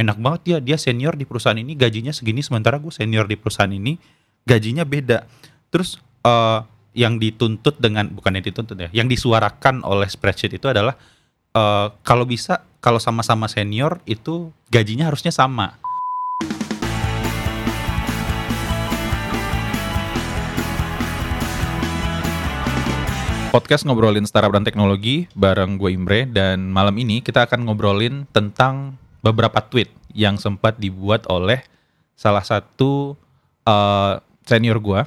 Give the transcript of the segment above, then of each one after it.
enak banget dia dia senior di perusahaan ini gajinya segini sementara gue senior di perusahaan ini gajinya beda. Terus uh, yang dituntut dengan bukan yang dituntut ya yang disuarakan oleh spreadsheet itu adalah uh, kalau bisa kalau sama-sama senior itu gajinya harusnya sama. Podcast ngobrolin startup dan teknologi bareng gue Imre dan malam ini kita akan ngobrolin tentang beberapa tweet yang sempat dibuat oleh salah satu uh, senior gue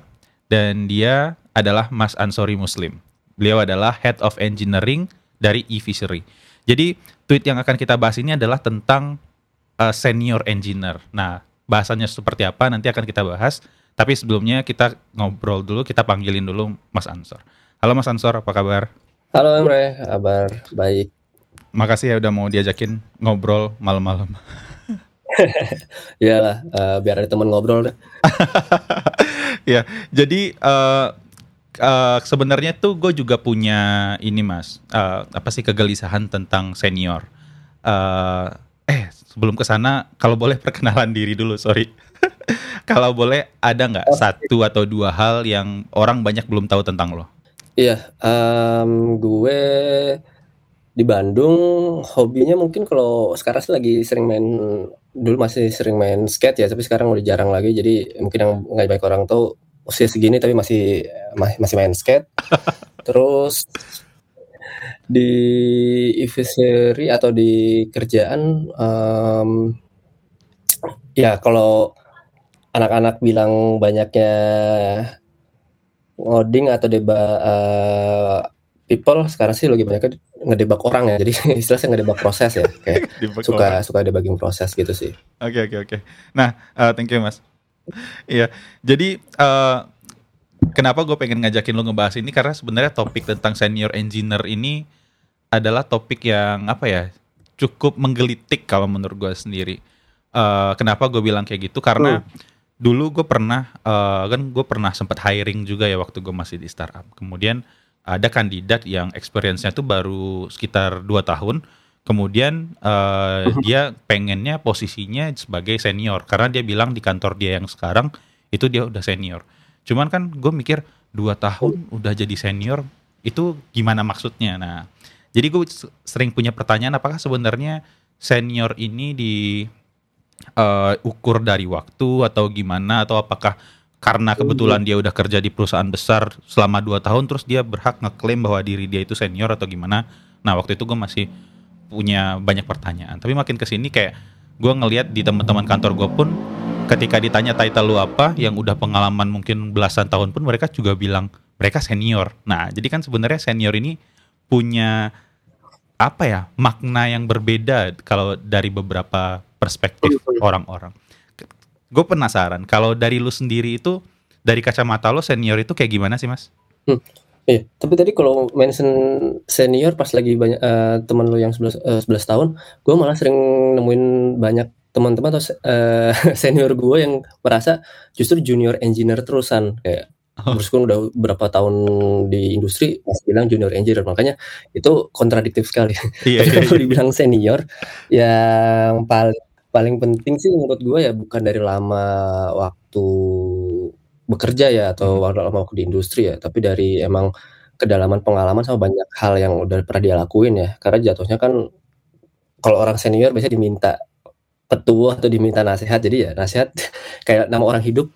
dan dia adalah Mas Ansori Muslim. Beliau adalah Head of Engineering dari eFishery. Jadi tweet yang akan kita bahas ini adalah tentang uh, senior engineer. Nah, bahasanya seperti apa nanti akan kita bahas. Tapi sebelumnya kita ngobrol dulu, kita panggilin dulu Mas Ansor. Halo Mas Ansor, apa kabar? Halo Emre, kabar baik. Makasih ya udah mau diajakin ngobrol malam-malam. Iyalah, uh, biar ada teman ngobrol deh. ya, jadi uh, uh, sebenarnya tuh gue juga punya ini mas, uh, apa sih kegelisahan tentang senior. Uh, eh sebelum ke sana, kalau boleh perkenalan diri dulu, sorry. kalau boleh ada nggak oh. satu atau dua hal yang orang banyak belum tahu tentang lo? Iya, um, gue di Bandung hobinya mungkin kalau sekarang sih lagi sering main dulu masih sering main skate ya, tapi sekarang udah jarang lagi. Jadi mungkin yang nggak banyak orang tahu usia segini tapi masih masih main skate. Terus di eviseri atau di kerjaan um, ya kalau anak-anak bilang banyaknya ngoding atau deba uh, people sekarang sih lagi banyak ngedebak orang ya. Jadi istilahnya ngedebak proses ya. Kayak suka orang. suka debugging proses gitu sih. Oke okay, oke okay, oke. Okay. nah uh, thank you mas. Iya. Jadi uh, kenapa gue pengen ngajakin lo ngebahas ini? Karena sebenarnya topik tentang senior engineer ini adalah topik yang apa ya cukup menggelitik kalau menurut gue sendiri. Uh, kenapa gue bilang kayak gitu? Karena hmm. dulu gue pernah uh, kan gue pernah sempat hiring juga ya waktu gue masih di startup. Kemudian ada kandidat yang experience-nya tuh baru sekitar dua tahun. Kemudian uh, dia pengennya posisinya sebagai senior karena dia bilang di kantor dia yang sekarang itu dia udah senior. Cuman kan gue mikir dua tahun udah jadi senior itu gimana maksudnya? Nah, jadi gue sering punya pertanyaan apakah sebenarnya senior ini di uh, ukur dari waktu atau gimana atau apakah karena kebetulan dia udah kerja di perusahaan besar selama 2 tahun terus dia berhak ngeklaim bahwa diri dia itu senior atau gimana. Nah waktu itu gue masih punya banyak pertanyaan. Tapi makin ke sini kayak gue ngelihat di teman-teman kantor gue pun ketika ditanya title lu apa yang udah pengalaman mungkin belasan tahun pun mereka juga bilang mereka senior. Nah jadi kan sebenarnya senior ini punya apa ya makna yang berbeda kalau dari beberapa perspektif orang-orang. Gue penasaran kalau dari lu sendiri itu dari kacamata lo senior itu kayak gimana sih mas? Hmm. Iya, tapi tadi kalau mention senior pas lagi banyak uh, teman lo yang 11, uh, 11 tahun, gue malah sering nemuin banyak teman-teman atau uh, senior gue yang merasa justru junior engineer terusan kayak Oh. Meskipun udah berapa tahun di industri masih bilang junior engineer makanya itu kontradiktif sekali. Iya, Tapi iya, kalau iya. dibilang senior yang paling paling penting sih menurut gue ya bukan dari lama waktu bekerja ya atau hmm. lama waktu di industri ya, tapi dari emang kedalaman pengalaman sama banyak hal yang udah pernah dia lakuin ya. Karena jatuhnya kan kalau orang senior biasanya diminta petua atau diminta nasihat. Jadi ya nasihat kayak nama orang hidup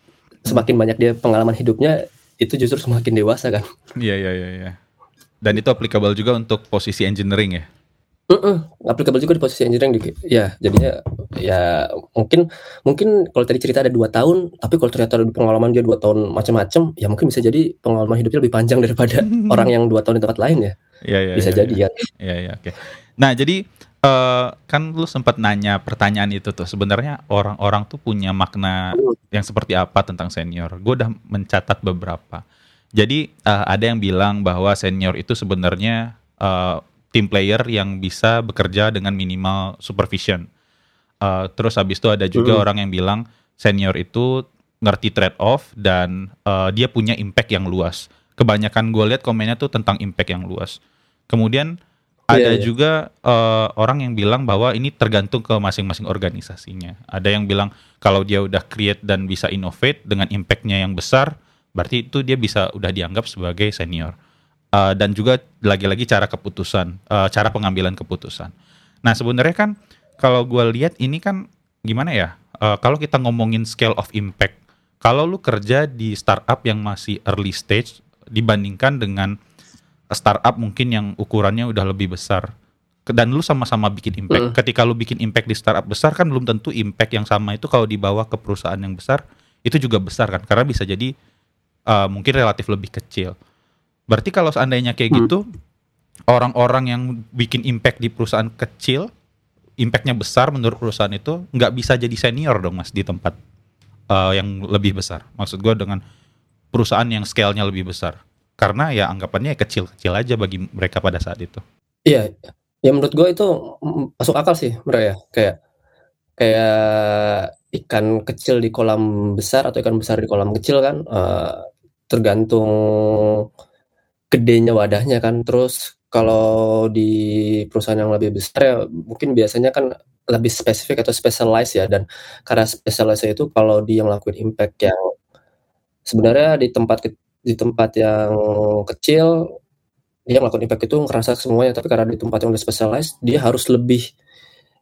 semakin banyak dia pengalaman hidupnya itu justru semakin dewasa kan. Iya iya iya. iya. Dan itu applicable juga untuk posisi engineering ya. Mm -mm, applicable juga di posisi engineering di, ya jadinya ya mungkin mungkin kalau tadi cerita ada dua tahun tapi kalau ternyata ada pengalaman dia dua tahun macam-macam ya mungkin bisa jadi pengalaman hidupnya lebih panjang daripada orang yang dua tahun di tempat lain ya, ya, ya bisa ya, jadi ya ya ya oke okay. nah jadi uh, kan lu sempat nanya pertanyaan itu tuh sebenarnya orang-orang tuh punya makna yang seperti apa tentang senior. Gue udah mencatat beberapa. Jadi uh, ada yang bilang bahwa senior itu sebenarnya uh, team player yang bisa bekerja dengan minimal supervision. Uh, terus habis itu ada juga hmm. orang yang bilang senior itu ngerti trade off dan uh, dia punya impact yang luas. Kebanyakan gue lihat komennya tuh tentang impact yang luas. Kemudian Ada Iya iya. juga eh, orang yang bilang bahwa ini tergantung ke masing-masing organisasinya. Ada yang bilang kalau dia udah create dan bisa innovate dengan impactnya yang besar, berarti itu dia bisa udah dianggap sebagai senior. Eh, dan juga lagi-lagi cara keputusan, eh, cara pengambilan keputusan. Nah sebenarnya kan kalau gue lihat ini kan gimana ya? Eh, kalau kita ngomongin scale of impact, kalau lu kerja di startup yang masih early stage dibandingkan dengan startup mungkin yang ukurannya udah lebih besar dan lu sama-sama bikin impact. Mm. Ketika lu bikin impact di startup besar kan belum tentu impact yang sama itu kalau dibawa ke perusahaan yang besar itu juga besar kan karena bisa jadi uh, mungkin relatif lebih kecil. Berarti kalau seandainya kayak Hmm. gitu orang-orang yang bikin impact di perusahaan kecil impactnya besar menurut perusahaan itu nggak bisa jadi senior dong mas di tempat uh, yang lebih besar. Maksud gue dengan perusahaan yang scale-nya lebih besar. Karena ya anggapannya kecil-kecil aja bagi mereka pada saat itu. Iya, ya menurut gue itu masuk akal sih, Bro ya. Kayak kayak ikan kecil di kolam besar atau ikan besar di kolam kecil kan eh, tergantung gedenya wadahnya kan. Terus kalau di perusahaan yang lebih besar ya mungkin biasanya kan lebih spesifik atau specialized ya dan karena specialized itu kalau dia ngelakuin impact yang sebenarnya di tempat di tempat yang kecil dia ngelakuin impact itu ngerasa semuanya tapi karena di tempat yang udah specialized dia harus lebih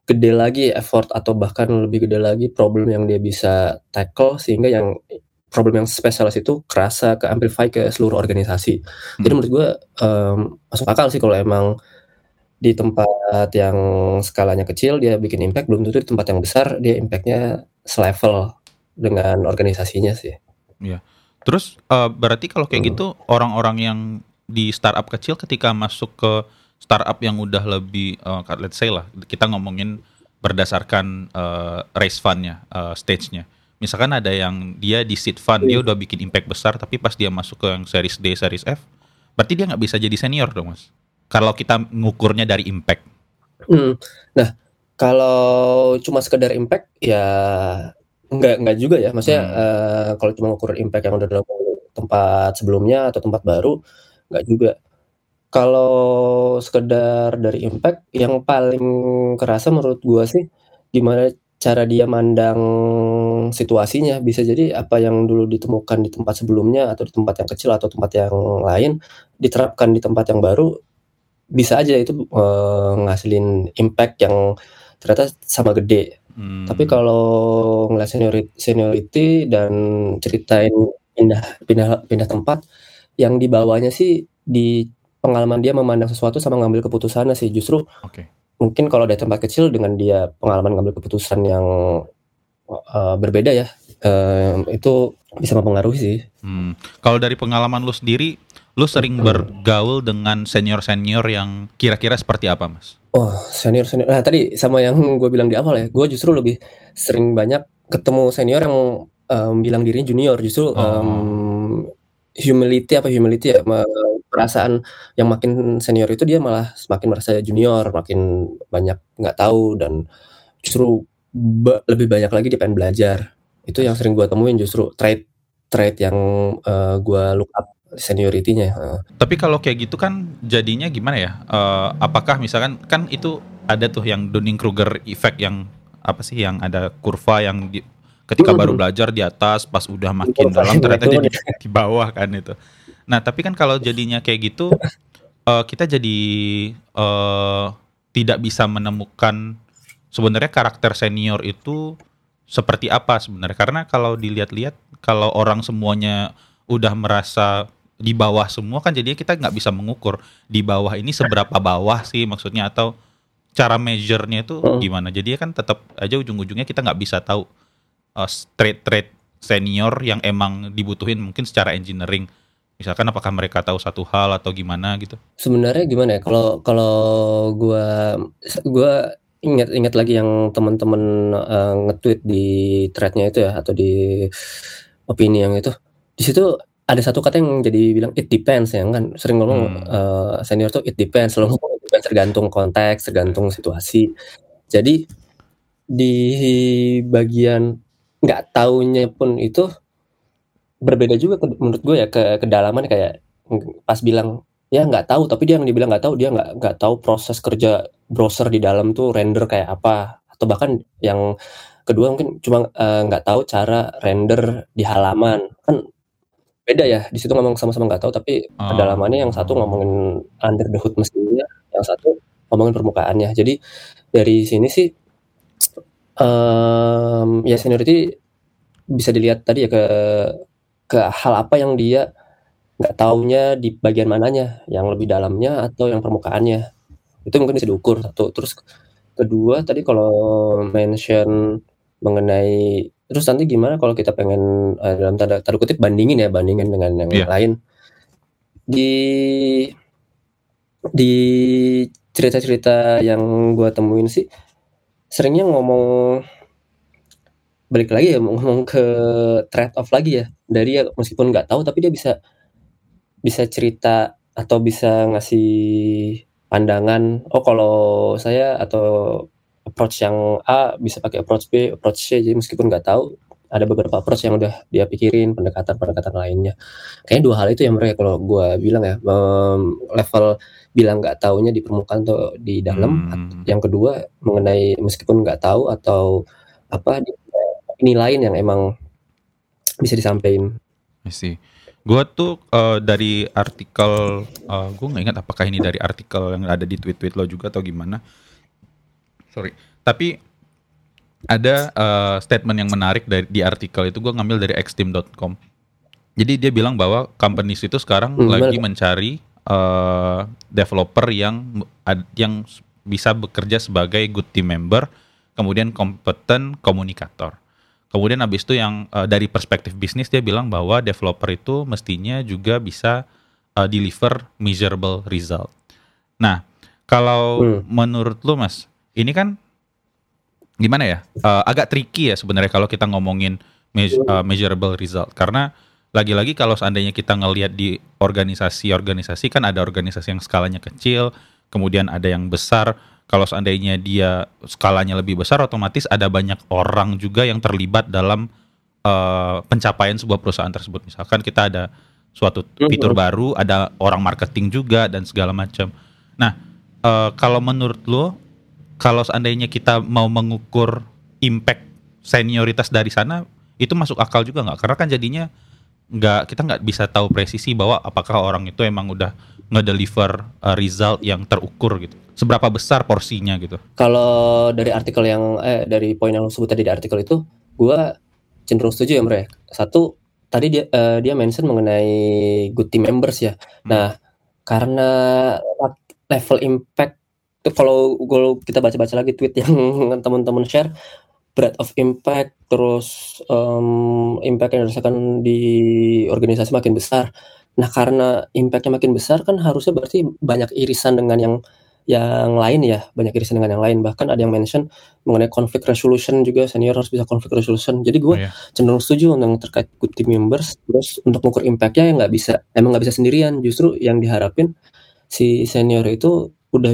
gede lagi effort atau bahkan lebih gede lagi problem yang dia bisa tackle sehingga yang problem yang spesialis itu kerasa ke amplify ke seluruh organisasi. Jadi Hmm. menurut gue em, masuk akal sih kalau emang di tempat yang skalanya kecil dia bikin impact belum tentu di tempat yang besar dia impactnya selevel dengan organisasinya sih. Terus eh, berarti kalau kayak Hmm. gitu orang-orang yang di startup kecil ketika masuk ke startup yang udah lebih eh, let's say lah kita ngomongin berdasarkan eh, raise fundnya, eh, stage-nya. Misalkan ada yang dia di seed fund dia Hmm. udah bikin impact besar tapi pas dia masuk ke yang series D, series F, berarti dia nggak bisa jadi senior dong mas. Kalau kita ngukurnya dari impact. Hmm. Nah, kalau cuma sekedar impact ya enggak enggak juga ya. Maksudnya Hmm. eh, kalau cuma ngukur impact yang udah dalam tempat sebelumnya atau tempat baru enggak juga. Kalau sekedar dari impact yang paling kerasa menurut gua sih gimana cara dia mandang situasinya. Bisa jadi apa yang dulu ditemukan di tempat sebelumnya atau di tempat yang kecil atau tempat yang lain diterapkan di tempat yang baru bisa aja itu eh, ngasilin impact yang ternyata sama gede. Hmm. Tapi kalau ngeliat seniority, seniority dan ceritain pindah pindah pindah tempat yang dibawanya sih di pengalaman dia memandang sesuatu sama ngambil keputusannya sih justru Oke. mungkin kalau dari tempat kecil dengan dia pengalaman ngambil keputusan yang eh, berbeda ya eh, itu bisa mempengaruhi sih. Hmm. Kalau dari pengalaman lu sendiri, lu sering bergaul dengan senior-senior yang kira-kira seperti apa mas? Oh, senior senior. Nah, tadi sama yang gue bilang di awal ya, gue justru lebih sering banyak ketemu senior yang em, bilang dirinya junior. Justru Oh. em, humility apa humility ya, perasaan yang makin senior itu dia malah semakin merasa junior, makin banyak nggak tahu dan justru ba- lebih banyak lagi dia pengen belajar. Itu yang sering gue temuin justru trait trait yang eh, gue look up seniority-nya. Heeh. Tapi kalau kayak gitu kan jadinya gimana ya? Eh, apakah misalkan kan itu ada tuh yang Dunning Kruger effect yang apa sih yang ada kurva yang di, ketika Hmm. baru belajar di atas pas udah makin Kurva dalam ternyata jadi di bawah kan itu. Nah tapi kan kalau jadinya kayak gitu eh, kita jadi eh, tidak bisa menemukan sebenarnya karakter senior itu seperti apa sebenarnya karena kalau dilihat-lihat kalau orang semuanya udah merasa di bawah semua kan jadinya kita nggak bisa mengukur di bawah ini seberapa bawah sih maksudnya atau cara measure-nya itu Hmm. gimana jadi kan tetap aja ujung-ujungnya kita nggak bisa tahu uh, trait-trait senior yang emang dibutuhin mungkin secara engineering misalkan apakah mereka tahu satu hal atau gimana gitu Sebenarnya gimana ya? Kalau kalau gua gua ingat-ingat lagi yang teman-teman eh, nge-tweet di thread-nya itu ya atau di opini yang itu. Di situ ada satu kata yang jadi bilang it depends ya kan sering ngomong Hmm. eh, senior tuh it depends selalu ngomong it depends tergantung konteks tergantung situasi jadi di bagian nggak taunya pun itu berbeda juga ke- menurut gue ya ke kedalaman kayak pas bilang ya nggak tahu tapi dia yang dibilang nggak tahu dia nggak nggak tahu proses kerja browser di dalam tuh render kayak apa. Atau bahkan yang kedua mungkin cuma uh, nggak tahu cara render di halaman. Kan beda ya di situ ngomong sama-sama nggak tahu tapi oh. kedalamannya yang satu ngomongin under the hood mesinnya yang satu ngomongin permukaannya. Jadi dari sini sih um, ya seniority bisa dilihat tadi ya ke ke hal apa yang dia nggak taunya di bagian mananya, yang lebih dalamnya atau yang permukaannya. Itu mungkin bisa diukur satu. Terus kedua tadi kalau mention mengenai terus nanti gimana kalau kita pengen uh, dalam tanda tanda kutip bandingin ya bandingin dengan yang yeah. lain di di cerita-cerita yang gue temuin sih seringnya ngomong balik lagi ya ngomong ke trade off lagi ya dari ya meskipun nggak tahu tapi dia bisa bisa cerita atau bisa ngasih pandangan oh kalau saya atau approach yang A bisa pakai approach B approach C. Jadi meskipun nggak tahu ada beberapa approach yang udah dia pikirin pendekatan-pendekatan lainnya. Kayaknya dua hal itu yang mereka kalau gue bilang ya. Um, level bilang nggak taunya di permukaan atau di dalam. Hmm. yang kedua mengenai meskipun nggak tahu atau apa ini lain yang emang bisa disampaikan. sih Gue tuh uh, dari artikel, uh, eh, gue nggak ingat apakah ini dari artikel yang ada di tweet-tweet lo juga atau gimana. Sorry, tapi ada uh, statement yang menarik dari di artikel itu gue ngambil dari xteam.com. Jadi dia bilang bahwa companies itu sekarang hmm, lagi bener. mencari uh, developer yang yang bisa bekerja sebagai good team member, kemudian kompeten komunikator. Kemudian habis itu yang uh, dari perspektif bisnis dia bilang bahwa developer itu mestinya juga bisa uh, deliver measurable result. Nah, kalau hmm. menurut lu Mas, ini kan gimana ya? Uh, agak tricky ya sebenarnya kalau kita ngomongin uh, measurable result karena lagi-lagi kalau seandainya kita ngelihat di organisasi-organisasi kan ada organisasi yang skalanya kecil, kemudian ada yang besar kalau seandainya dia skalanya lebih besar otomatis ada banyak orang juga yang terlibat dalam uh, pencapaian sebuah perusahaan tersebut. Misalkan kita ada suatu mhm. fitur baru ada orang marketing juga dan segala macam. Nah uh, kalau menurut lo kalau seandainya kita mau mengukur impact senioritas dari sana itu masuk akal juga nggak? Karena kan jadinya nggak kita nggak bisa tahu presisi bahwa apakah orang itu emang udah ngedeliver uh, result yang terukur gitu seberapa besar porsinya gitu? Kalau dari artikel yang eh dari poin yang lu sebut tadi di artikel itu, gue cenderung setuju ya mereka. Satu tadi dia uh, dia mention mengenai good team members ya. Hmm. Nah karena level impact kalau kalau kita baca-baca lagi tweet yang teman-teman share breadth of impact terus um, impact yang dirasakan di organisasi makin besar. Nah karena impactnya makin besar kan harusnya berarti banyak irisan dengan yang yang lain ya, banyak irisan dengan yang lain. Bahkan ada yang mention mengenai conflict resolution juga senior harus bisa conflict resolution. Jadi gue oh, yeah. cenderung setuju untuk terkait good team members. Terus untuk mengukur impactnya yang nggak bisa, emang nggak bisa sendirian. Justru yang diharapin si senior itu udah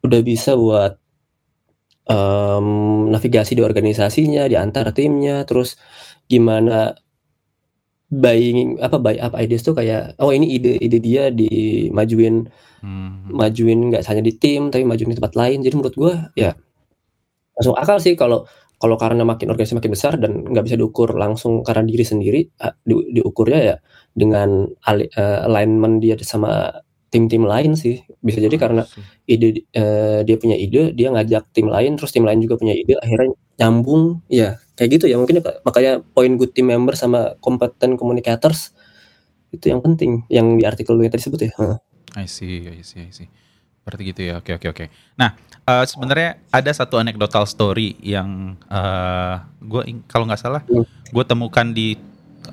udah bisa buat um, navigasi di organisasinya, di antar timnya, terus gimana buying apa buy up ideas tuh kayak oh ini ide ide dia dimajuin. Hmm. majuin nggak hanya di tim tapi majuin di tempat lain. Jadi menurut gue ya langsung akal sih kalau kalau karena makin organisasi makin besar dan nggak bisa diukur langsung karena diri sendiri di, diukurnya ya dengan uh, alignment dia sama tim-tim lain sih. Bisa jadi karena ide uh, dia punya ide dia ngajak tim lain terus tim lain juga punya ide akhirnya nyambung ya kayak gitu ya mungkin ya, makanya poin good team member sama kompeten communicators itu yang penting yang di artikel yang tadi sebut ya. I see I see I see. Seperti gitu ya. Oke oke oke. Nah uh, sebenarnya ada satu anekdotal story yang uh, eh, gue kalau nggak salah hmm. gue temukan di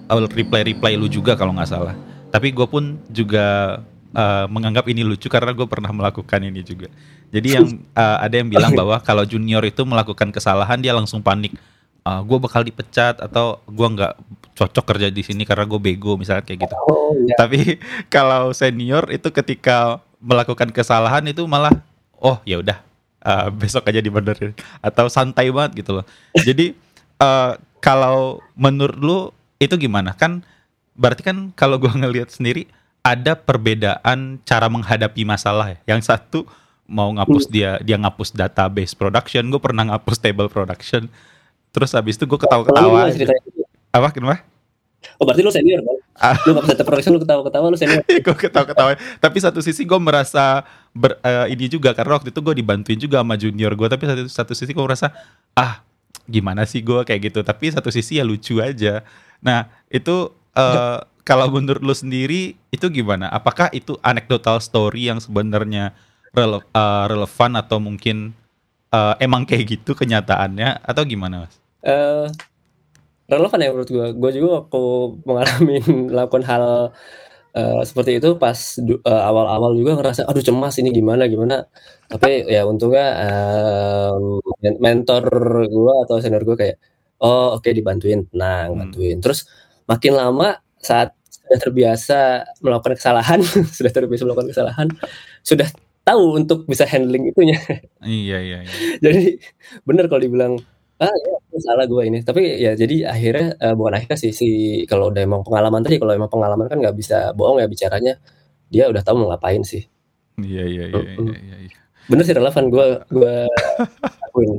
reply reply lu juga kalau nggak salah. Tapi gue pun juga uh, menganggap ini lucu karena gue pernah melakukan ini juga. Jadi yang uh, ada yang bilang bahwa kalau junior itu melakukan kesalahan dia langsung panik. Uh, gue bakal dipecat atau gue nggak cocok kerja di sini karena gue bego misalnya kayak gitu. Oh, iya. Tapi kalau senior itu ketika melakukan kesalahan itu malah oh ya udah uh, besok aja dibenerin atau santai banget gitu loh. Jadi uh, kalau menurut lu itu gimana kan? Berarti kan kalau gue ngelihat sendiri ada perbedaan cara menghadapi masalah ya. Yang satu mau ngapus dia dia ngapus database production, gue pernah ngapus table production. Terus habis itu gue ketawa-ketawa. Kalau lu ceritanya gitu. Apa kenapa? Oh berarti lu senior kan? Lu waktu data production lu ketawa-ketawa lu senior. gue ketawa-ketawa. Tapi satu sisi gue merasa ber, eh, ini juga karena waktu itu gue dibantuin juga sama junior gue. Tapi satu, satu sisi gue merasa ah gimana sih gue kayak gitu. Tapi satu sisi ya lucu aja. Nah itu eh, kalau menurut lu sendiri itu gimana? Apakah itu anecdotal story yang sebenarnya rele- eh, relevan atau mungkin eh, emang kayak gitu kenyataannya atau gimana mas? Eh relevan ya menurut gua. Gua juga waktu mengalami melakukan hal eh, seperti itu pas eh, awal-awal juga ngerasa aduh cemas ini gimana gimana. Tapi ya untungnya men- mentor gua atau senior gua kayak oh oke dibantuin, tenang Hmm. bantuin. Terus makin lama saat sudah terbiasa melakukan kesalahan, sudah terbiasa melakukan kesalahan, sudah tahu untuk bisa handling itunya. Iya iya. iya. jadi bener kalau dibilang ah ya salah gue ini tapi ya jadi akhirnya eh, bukan akhirnya sih si kalau udah emang pengalaman tadi kalau emang pengalaman kan nggak bisa bohong ya bicaranya dia udah tahu mau ngapain sih Iya iya iya iya. iya, iya. bener sih relevan gue gue akuin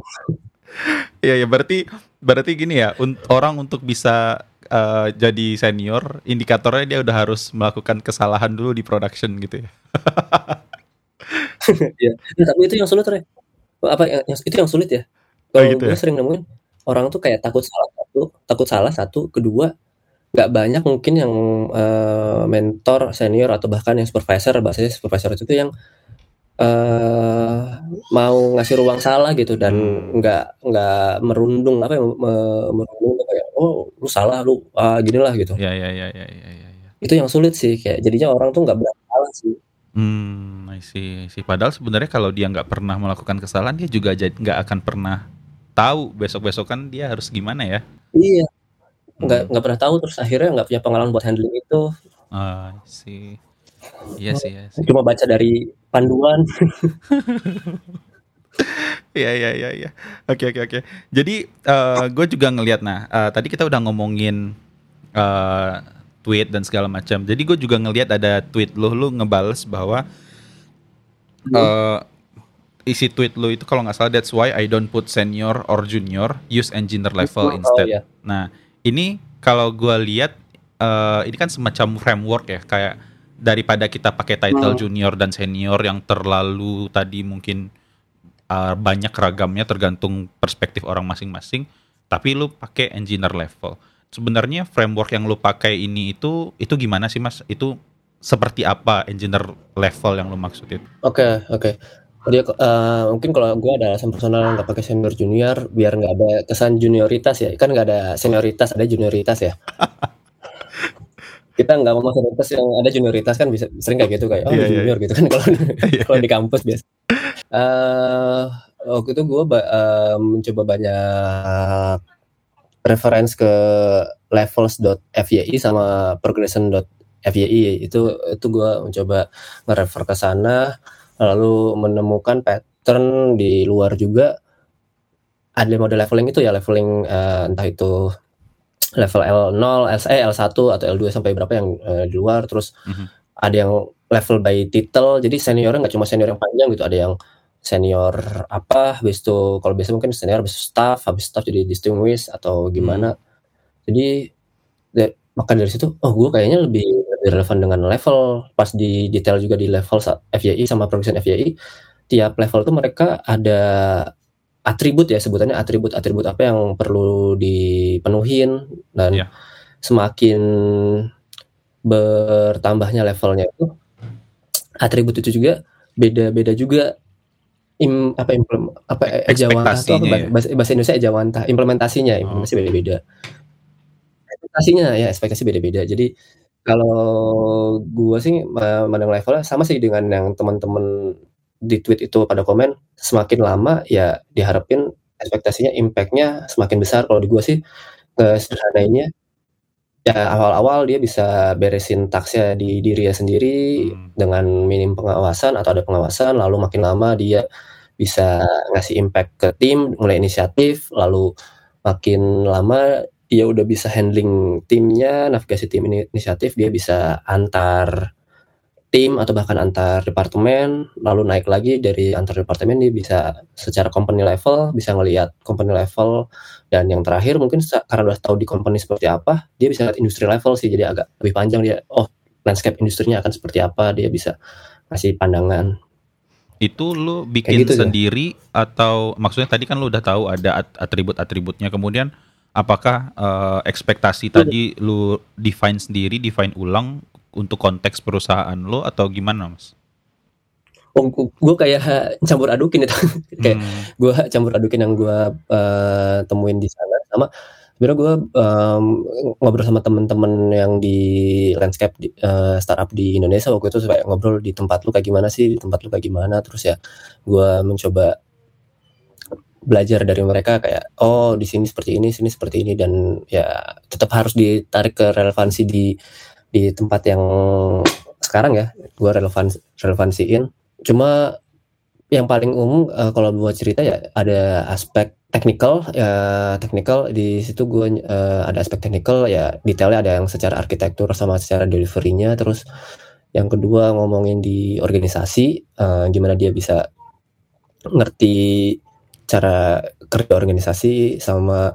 Iya ya berarti berarti gini ya un- orang untuk bisa eh, jadi senior indikatornya dia udah harus melakukan kesalahan dulu di production gitu ya. ya Nah, tapi itu yang sulit re apa yang, yang- itu yang sulit ya Oh, kalau gitu gue ya? sering nemuin orang tuh kayak takut salah satu takut salah satu kedua nggak banyak mungkin yang eh, mentor senior atau bahkan yang supervisor bahasanya supervisor itu yang eh mau ngasih ruang salah gitu dan Hmm. nggak nggak merundung apa ya me- merundung kayak oh lu salah lu ah gini lah gitu Iya iya iya iya iya iya. iya. itu yang sulit sih kayak jadinya orang tuh nggak berani salah sih Hmm, I see, I see. Padahal sebenarnya kalau dia nggak pernah melakukan kesalahan dia juga nggak akan pernah tahu besok-besok kan dia harus gimana ya. iya nggak Hmm. nggak pernah tahu terus akhirnya nggak punya pengalaman buat handling itu Ah, see. Iya sih, iya sih. cuma baca dari panduan Iya iya iya iya. Oke oke oke. Jadi gue juga ngelihat nah eh, tadi kita udah ngomongin eh, tweet dan segala macam. Jadi gue juga ngelihat ada tweet lu lu ngebales bahwa eh, isi tweet lu itu kalau nggak salah that's why I don't put senior or junior use engineer level oh instead. iya Nah ini kalau gue lihat eh, ini kan semacam framework ya kayak daripada kita pakai title Hmm. junior dan senior yang terlalu tadi mungkin uh, banyak ragamnya tergantung perspektif orang masing-masing tapi lu pakai engineer level sebenarnya framework yang lu pakai ini itu itu gimana sih mas itu seperti apa engineer level yang lu maksud itu Oke, oke. Jadi eh, mungkin kalau gue ada alasan personal nggak pakai senior junior biar nggak ada kesan junioritas ya. Kan nggak ada senioritas, ada junioritas ya. Kita nggak mau senioritas yang ada junioritas kan bisa sering kayak gitu kayak oh Iya, lu iya, junior gitu kan kalau Iya, kalau di kampus biasa. Eh waktu itu gue mencoba banyak reference ke levels.fyi sama progression.fyi itu itu gue mencoba nge-refer ke sana lalu menemukan pattern di luar juga. Ada model leveling itu ya leveling eh, entah itu level L0, L, eh, L1 atau L2 sampai berapa yang eh, di luar. Terus Mhm. ada yang level by title jadi seniornya nggak cuma senior yang panjang gitu ada yang senior apa habis itu kalau biasa mungkin senior habis staff habis staff jadi distinguished atau gimana. Jadi de- maka dari situ oh gue kayaknya lebih lebih relevan dengan level pas di detail juga di level FYI sama progression FYI tiap level tuh mereka ada atribut ya sebutannya atribut-atribut apa yang perlu dipenuhin dan Iya. semakin bertambahnya levelnya itu atribut itu juga beda-beda juga im, apa implement apa ejawantah itu apa Ekspektasinya ya? bahasa, bahasa Indonesia ejawantah implementasinya Oh. implementasi beda-beda ekspektasinya ya ekspektasi beda-beda jadi kalau gua sih ma- mandang levelnya sama sih dengan yang teman-teman di tweet itu pada komen semakin lama ya diharapin ekspektasinya impactnya semakin besar kalau di gua sih ke sederhanainnya ya awal-awal dia bisa beresin taksnya di dirinya sendiri Hmm. dengan minim pengawasan atau ada pengawasan lalu makin lama dia bisa ngasih impact ke tim mulai inisiatif lalu makin lama dia udah bisa handling timnya navigasi tim ini inisiatif dia bisa antar tim atau bahkan antar departemen, lalu naik lagi dari antar departemen dia bisa secara company level, bisa ngelihat company level dan yang terakhir mungkin karena udah tahu di company seperti apa, dia bisa lihat industri level sih jadi agak lebih panjang dia. Oh, landscape industrinya akan seperti apa, dia bisa kasih pandangan. Itu lu bikin gitu ya? sendiri ya? atau maksudnya tadi kan lu udah tahu ada atribut-atributnya kemudian apakah uh, ekspektasi tadi lu define sendiri, define ulang untuk konteks perusahaan lo atau gimana, Mas? Oh, gue kayak campur adukin itu, kayak hmm. gue campur adukin yang gue uh, temuin di sana sama sebenarnya gue um, ngobrol sama temen-temen yang di landscape di, uh, startup di Indonesia waktu itu supaya ngobrol di tempat lu kayak gimana sih, di tempat lu kayak gimana, terus ya gue mencoba belajar dari mereka kayak oh di sini seperti ini sini seperti ini dan ya tetap harus ditarik ke relevansi di di tempat yang sekarang ya gue relevan relevansiin. Cuma yang paling umum uh, kalau buat cerita ya ada aspek technical ya technical di situ gue uh, ada aspek technical ya detailnya ada yang secara arsitektur sama secara deliverynya. Terus yang kedua ngomongin di organisasi uh, gimana dia bisa ngerti cara kerja organisasi sama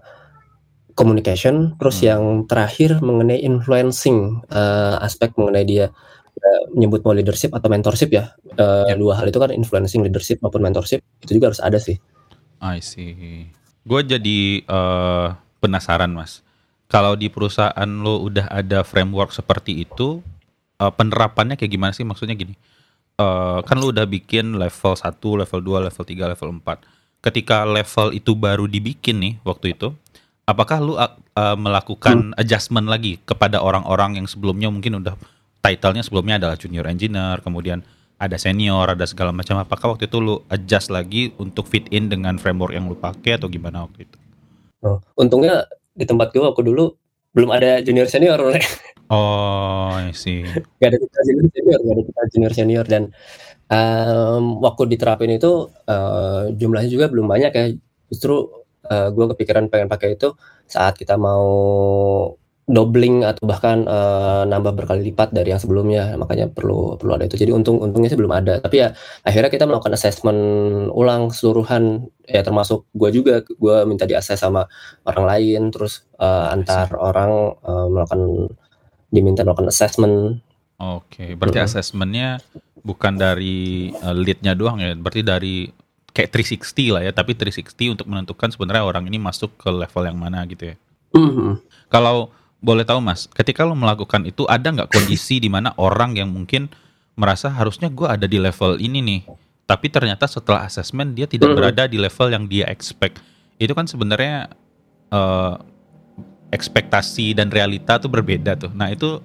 communication. Terus hmm. yang terakhir mengenai influencing uh, aspek mengenai dia uh, menyebut mau leadership atau mentorship ya. Uh, ya. dua hal itu kan influencing leadership maupun mentorship itu juga harus ada sih. I see. Gue jadi uh, penasaran mas. Kalau di perusahaan lo udah ada framework seperti itu uh, penerapannya kayak gimana sih? Maksudnya gini uh, kan lo udah bikin level 1, level 2, level 3, level 4 ketika level itu baru dibikin nih waktu itu, apakah lu uh, melakukan hmm. adjustment lagi kepada orang-orang yang sebelumnya mungkin udah titlenya sebelumnya adalah junior engineer, kemudian ada senior, ada segala macam. Apakah waktu itu lu adjust lagi untuk fit in dengan framework yang lu pakai atau gimana waktu itu? Oh, untungnya di tempat gue aku dulu belum ada junior senior. oh, sih. Gak ada kita junior senior, gak ada kita junior senior dan um, waktu diterapin itu uh, jumlahnya juga belum banyak ya. Justru uh, eh, gue kepikiran pengen pakai itu saat kita mau doubling atau bahkan uh, nambah berkali lipat dari yang sebelumnya. Makanya perlu perlu ada itu. Jadi untung untungnya sih belum ada. Tapi ya akhirnya kita melakukan assessment ulang seluruhan ya termasuk gue juga. Gue minta di assess sama orang lain. Terus uh, antar orang uh, melakukan diminta melakukan assessment Oke, berarti hmm. assessmentnya bukan dari uh, leadnya doang ya, berarti dari kayak 360 lah ya, tapi 360 untuk menentukan sebenarnya orang ini masuk ke level yang mana gitu ya. Hmm. Kalau boleh tahu mas, ketika lo melakukan itu ada nggak kondisi di mana orang yang mungkin merasa harusnya gue ada di level ini nih, tapi ternyata setelah assessment dia tidak hmm. berada di level yang dia expect. Itu kan sebenarnya uh, ekspektasi dan realita tuh berbeda tuh. Nah itu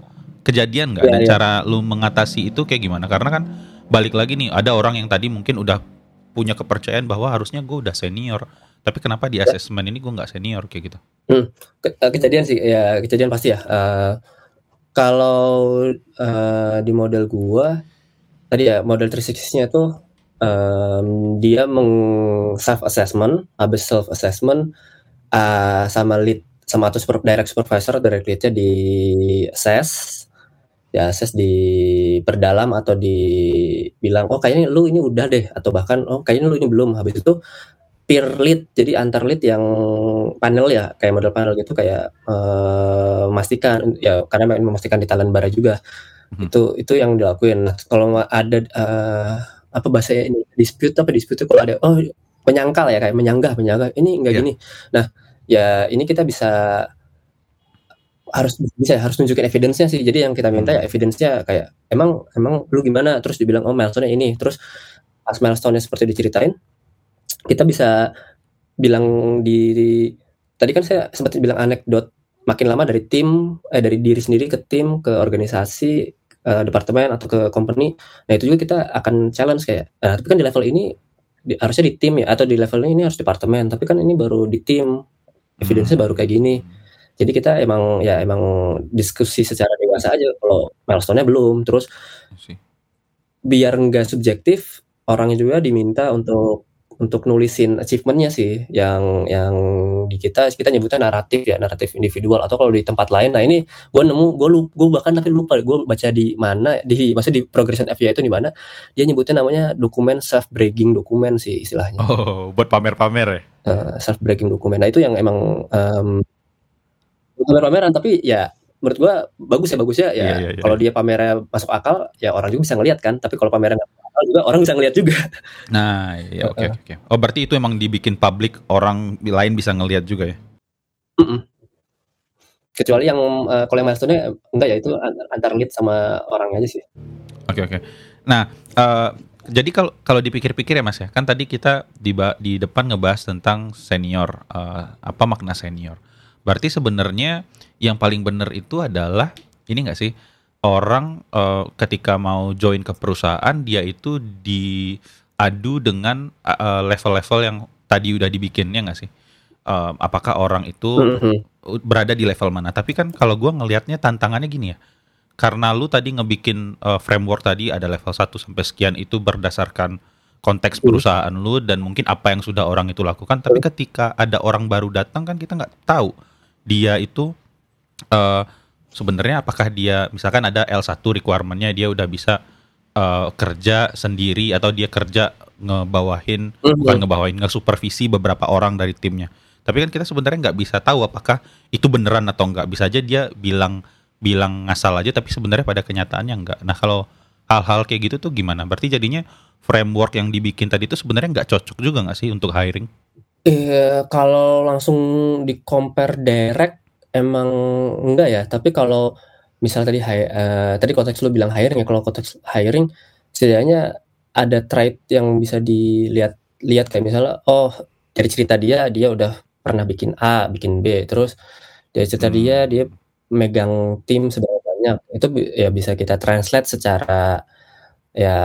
kejadian nggak? Ya, dan ya. cara lu mengatasi itu kayak gimana? Karena kan balik lagi nih ada orang yang tadi mungkin udah punya kepercayaan bahwa harusnya gue udah senior. Tapi kenapa di asesmen ini gue nggak senior kayak gitu? Hmm. Ke eh, kejadian sih ya kejadian pasti ya. Uh, kalau uh, di model gue tadi ya model 360-nya tuh um, dia meng self assessment habis self assessment uh, sama lead sama atau super, direct supervisor direct leadnya di assess diakses perdalam atau dibilang oh kayaknya lu ini udah deh atau bahkan oh kayaknya lu ini belum habis itu peer lead jadi antar lead yang panel ya kayak model panel gitu kayak uh, memastikan ya karena memastikan di talent bara juga hmm. itu itu yang dilakuin nah, kalau ada uh, apa bahasanya ini dispute apa dispute kalau ada oh menyangkal ya kayak menyanggah menyanggah ini enggak yeah. gini nah ya ini kita bisa harus bisa harus nunjukin evidence-nya sih. Jadi yang kita minta ya hmm. evidence-nya kayak emang emang lu gimana? Terus dibilang oh milestone ini. Terus pas milestone-nya seperti diceritain, kita bisa bilang di, di tadi kan saya sempat bilang anekdot makin lama dari tim eh dari diri sendiri ke tim ke organisasi uh, departemen atau ke company. Nah itu juga kita akan challenge kayak. Nah, tapi kan di level ini di, harusnya di tim ya atau di level ini harus departemen. Tapi kan ini baru di tim. Evidence-nya baru kayak gini jadi kita emang ya emang diskusi secara dewasa aja. Kalau milestone-nya belum. Terus biar nggak subjektif, orangnya juga diminta untuk untuk nulisin achievement-nya sih. Yang yang di kita kita nyebutnya naratif ya naratif individual. Atau kalau di tempat lain nah ini gue nemu gue lu gue bahkan tapi lupa gue baca di mana di maksudnya di progression FYI itu di mana dia nyebutnya namanya dokumen self bragging dokumen sih istilahnya. Oh buat pamer-pamer ya? Uh, eh, self bragging dokumen. Nah itu yang emang um, pamer-pameran tapi ya menurut gua bagus ya bagus ya ya yeah, yeah, yeah. kalau dia pamernya masuk akal ya orang juga bisa ngelihat kan tapi kalau pamernya nggak masuk akal juga orang bisa ngelihat juga nah ya oke okay, oke okay. oh berarti itu emang dibikin publik orang lain bisa ngelihat juga ya mm -mm. kecuali yang uh, kalau yang milestone enggak ya itu antar lead sama orang aja sih oke okay, oke okay. nah uh, jadi kalau kalau dipikir-pikir ya mas ya kan tadi kita di di depan ngebahas tentang senior uh, apa makna senior berarti sebenarnya yang paling benar itu adalah ini enggak sih orang uh, ketika mau join ke perusahaan dia itu diadu dengan uh, level-level yang tadi udah dibikinnya nggak sih? Uh, apakah orang itu mm-hmm. berada di level mana? Tapi kan kalau gue ngelihatnya tantangannya gini ya, karena lu tadi ngebikin uh, framework tadi ada level 1 sampai sekian itu berdasarkan konteks mm-hmm. perusahaan lu dan mungkin apa yang sudah orang itu lakukan. Tapi ketika ada orang baru datang kan kita nggak tahu dia itu uh, sebenarnya apakah dia misalkan ada L1 requirementnya dia udah bisa uh, kerja sendiri atau dia kerja ngebawahin mm-hmm. bukan ngebawahin ngesupervisi beberapa orang dari timnya. Tapi kan kita sebenarnya nggak bisa tahu apakah itu beneran atau nggak. Bisa aja dia bilang bilang ngasal aja tapi sebenarnya pada kenyataannya nggak. Nah kalau hal-hal kayak gitu tuh gimana? Berarti jadinya framework yang dibikin tadi itu sebenarnya nggak cocok juga nggak sih untuk hiring Eh, kalau langsung di compare direct emang enggak ya, tapi kalau misal tadi hi uh, tadi konteks lu bilang hiring ya, kalau konteks hiring setidaknya ada trait yang bisa dilihat lihat kayak misalnya, oh dari cerita dia, dia udah pernah bikin A, bikin B, terus dari cerita hmm. dia, dia megang tim sebanyak banyak, itu ya bisa kita translate secara ya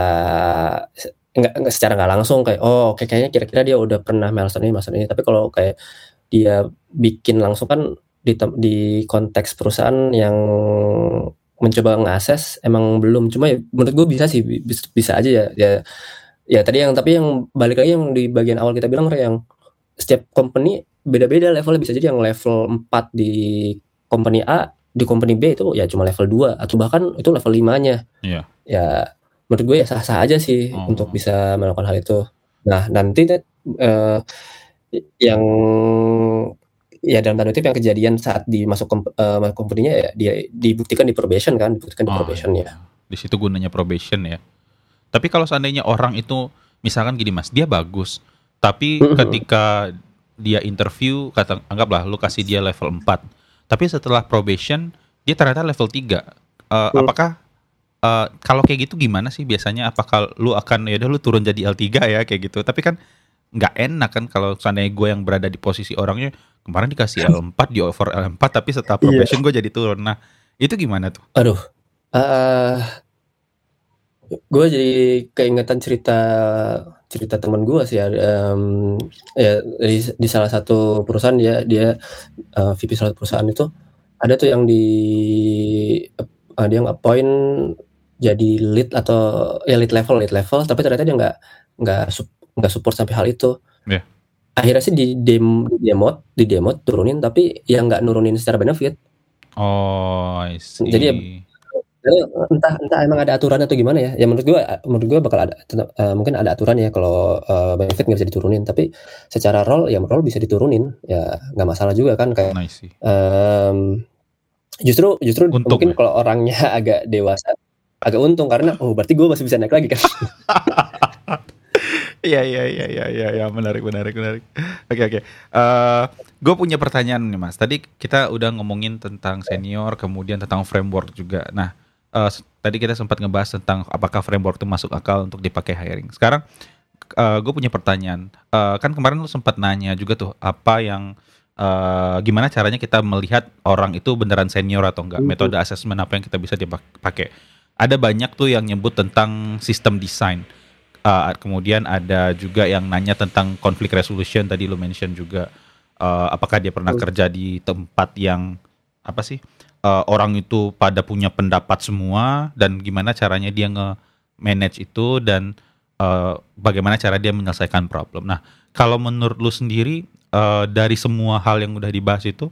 Enggak enggak secara nggak langsung kayak, oh oke kayaknya kira-kira dia udah pernah milestone ini milestone ini. Tapi kalau kayak dia bikin langsung kan di di konteks perusahaan yang mencoba ngakses emang belum. Cuma ya menurut gue bisa sih bisa, bisa aja ya. Ya ya tadi yang tapi yang balik lagi yang di bagian awal kita bilang yang setiap company beda-beda levelnya bisa jadi yang level 4 di company A di company B itu ya cuma level 2 atau bahkan itu level 5-nya. Iya. Ya menurut gue ya sah-sah aja sih oh. untuk bisa melakukan hal itu. Nah nanti uh, yang ya dalam tanda kutip yang kejadian saat dimasuk kom, uh, company-nya ya dia dibuktikan di probation kan, dibuktikan di oh, probation ya. Di situ gunanya probation ya. Tapi kalau seandainya orang itu misalkan gini Mas, dia bagus, tapi -hmm. ketika dia interview kata anggaplah lu kasih dia level 4. Tapi setelah probation dia ternyata level 3. Uh, eh, mm. apakah uh, kalau kayak gitu gimana sih biasanya? Apakah lu akan ya udah lu turun jadi L3 ya kayak gitu? Tapi kan nggak enak kan kalau seandainya gue yang berada di posisi orangnya kemarin dikasih L4 di over L4 tapi setelah iya. probation yeah. gue jadi turun. Nah itu gimana tuh? Aduh, uh, gue jadi keingetan cerita cerita teman gue sih ya, um, ya di, di salah satu perusahaan dia dia uh, VP salah satu perusahaan itu ada tuh yang di uh, dia nge-appoint jadi lead atau ya lead level lead level tapi ternyata dia nggak nggak nggak support sampai hal itu yeah. akhirnya sih di demo di demo di demo turunin tapi yang nggak nurunin secara benefit oh I see. jadi ya, entah entah emang ada aturan atau gimana ya ya menurut gua menurut gua bakal ada uh, mungkin ada aturan ya kalau uh, benefit nggak bisa diturunin tapi secara role ya role bisa diturunin ya nggak masalah juga kan kayak nice. um, justru justru Untung, mungkin ya? kalau orangnya agak dewasa agak untung karena oh berarti gue masih bisa naik lagi kan Iya iya iya iya iya ya, menarik menarik menarik. Oke oke. Uh, gue punya pertanyaan nih mas. Tadi kita udah ngomongin tentang senior, kemudian tentang framework juga. Nah, uh, tadi kita sempat ngebahas tentang apakah framework itu masuk akal untuk dipakai hiring. Sekarang uh, gue punya pertanyaan. Uh, kan kemarin lu sempat nanya juga tuh apa yang uh, gimana caranya kita melihat orang itu beneran senior atau enggak? Metode asesmen apa yang kita bisa dipakai? Ada banyak tuh yang nyebut tentang sistem desain. Uh, kemudian ada juga yang nanya tentang konflik resolution tadi lo mention juga uh, apakah dia pernah kerja di tempat yang apa sih uh, orang itu pada punya pendapat semua dan gimana caranya dia nge manage itu dan uh, bagaimana cara dia menyelesaikan problem. Nah, kalau menurut lu sendiri uh, dari semua hal yang udah dibahas itu,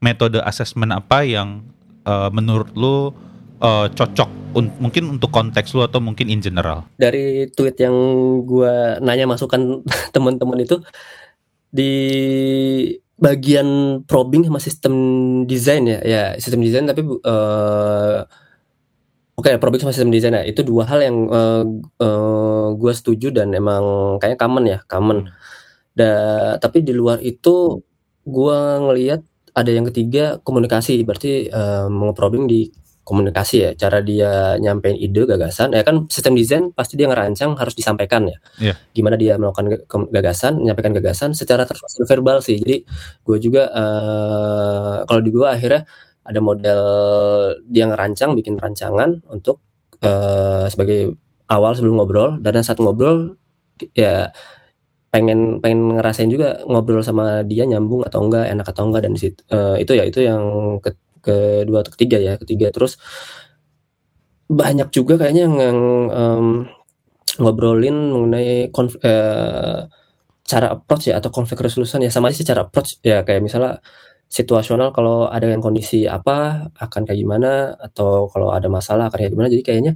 metode assessment apa yang uh, menurut lu uh, cocok un mungkin untuk konteks lu atau mungkin in general? Dari tweet yang gua nanya masukan teman-teman itu di bagian probing sama sistem desain ya, ya sistem desain tapi uh, Oke, okay, probing sama sistem desain ya, itu dua hal yang uh, uh, gue setuju dan emang kayaknya common ya, common. Da, tapi di luar itu gue ngelihat ada yang ketiga komunikasi, berarti uh, probing di komunikasi ya, cara dia nyampein ide, gagasan. Ya kan sistem desain pasti dia ngerancang harus disampaikan ya. Yeah. Gimana dia melakukan gagasan, menyampaikan gagasan secara verbal sih. Jadi gue juga uh, kalau di gue akhirnya ada model dia ngerancang bikin rancangan untuk uh, sebagai awal sebelum ngobrol dan saat ngobrol ya pengen pengen ngerasain juga ngobrol sama dia nyambung atau enggak enak atau enggak dan situ, uh, itu ya itu yang ke, kedua atau ketiga ya ketiga. Terus banyak juga kayaknya yang, yang um, ngobrolin mengenai konf, uh, cara approach ya atau konflik resolution ya. Sama aja sih cara approach ya kayak misalnya situasional kalau ada yang kondisi apa akan kayak gimana atau kalau ada masalah akan kayak gimana. Jadi kayaknya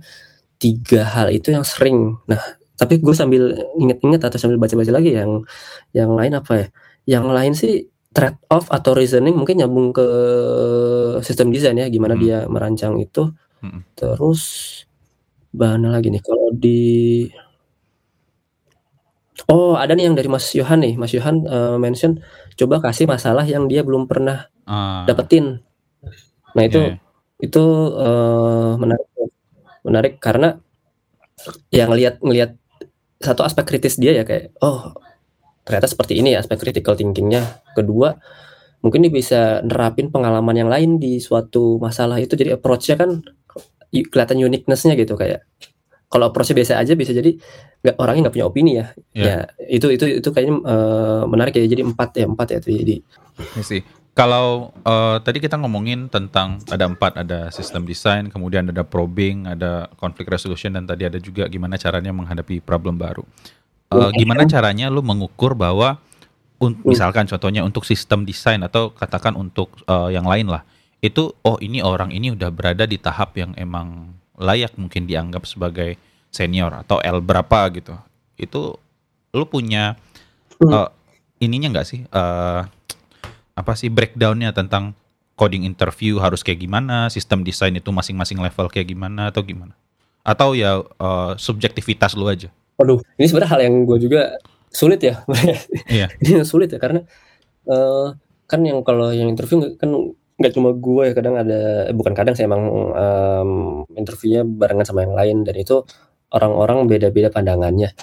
tiga hal itu yang sering. Nah tapi gue sambil inget-inget atau sambil baca-baca lagi yang yang lain apa ya? Yang lain sih trade off atau reasoning mungkin nyambung ke sistem desain ya gimana hmm. dia merancang itu hmm. terus mana lagi nih kalau di Oh, ada nih yang dari Mas Yohan nih. Mas Yohan uh, mention coba kasih masalah yang dia belum pernah uh. dapetin. Nah, itu yeah. itu uh, menarik menarik karena yang ngelihat ngelihat satu aspek kritis dia ya kayak oh ternyata seperti ini ya aspek critical thinkingnya. Kedua, mungkin dia bisa nerapin pengalaman yang lain di suatu masalah itu jadi approach-nya kan kelihatan uniqueness-nya gitu kayak kalau approach biasa aja bisa jadi nggak orangnya nggak punya opini ya. Yeah. Ya itu itu itu kayaknya uh, menarik ya. Jadi empat ya empat ya jadi. sih. Kalau uh, tadi kita ngomongin tentang ada empat, ada sistem desain, kemudian ada probing, ada conflict resolution, dan tadi ada juga gimana caranya menghadapi problem baru. Uh, gimana caranya lu mengukur bahwa un, hmm. misalkan contohnya untuk sistem desain atau katakan untuk uh, yang lain lah, itu oh ini orang ini udah berada di tahap yang emang layak mungkin dianggap sebagai senior atau L berapa gitu. Itu lu punya uh, ininya nggak sih uh, apa sih breakdownnya tentang coding interview harus kayak gimana sistem desain itu masing-masing level kayak gimana atau gimana? Atau ya uh, subjektivitas lu aja Aduh, ini sebenarnya hal yang gue juga sulit ya. Iya. ini sulit ya karena uh, kan yang kalau yang interview kan nggak cuma gue ya kadang ada eh, bukan kadang saya emang um, interviewnya barengan sama yang lain dan itu orang-orang beda-beda pandangannya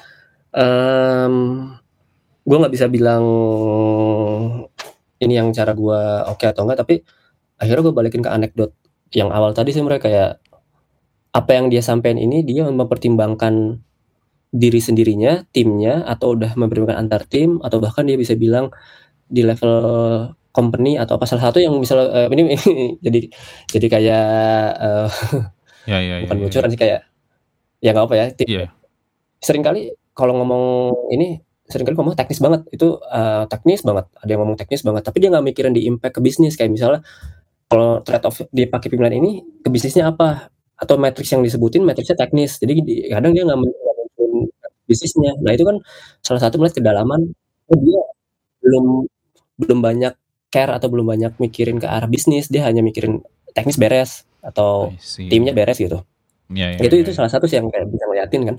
um, gue nggak bisa bilang ini yang cara gue oke okay atau enggak tapi akhirnya gue balikin ke anekdot yang awal tadi sih mereka kayak apa yang dia sampaikan ini dia mempertimbangkan diri sendirinya, timnya, atau udah mempertimbangkan antar tim, atau bahkan dia bisa bilang di level company atau apa salah satu yang misalnya uh, ini, ini jadi jadi kayak uh, ya, ya, bukan ya, bocoran ya. sih kayak ya nggak apa ya yeah. sering kali kalau ngomong ini sering kali ngomong teknis banget. Itu uh, teknis banget. Ada yang ngomong teknis banget tapi dia nggak mikirin di impact ke bisnis. Kayak misalnya kalau trade off dipakai pimpinan ini ke bisnisnya apa? Atau matrix yang disebutin matrixnya teknis. Jadi kadang dia nggak bisnisnya. Nah itu kan salah satu melihat kedalaman. Oh dia belum belum banyak care atau belum banyak mikirin ke arah bisnis. Dia hanya mikirin teknis beres atau timnya beres gitu. Ya, ya, itu ya, itu salah satu sih yang kayak bisa ngeliatin kan.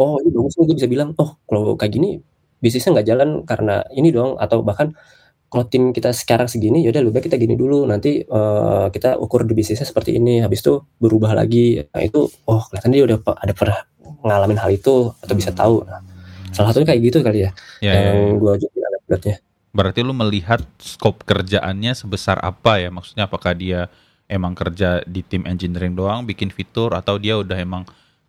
Oh ini bagus nih dia bisa bilang oh kalau kayak gini bisnisnya nggak jalan karena ini dong atau bahkan kalau tim kita sekarang segini yaudah lebih baik kita gini dulu. Nanti uh, kita ukur di bisnisnya seperti ini. Habis itu berubah lagi. Nah itu oh kelihatan dia udah ada pernah ngalamin hal itu atau bisa tahu nah, salah satunya kayak gitu kali ya, ya yang ya, ya. gue jadi anekdotnya Berarti lu melihat skop kerjaannya sebesar apa ya? Maksudnya apakah dia emang kerja di tim engineering doang bikin fitur atau dia udah emang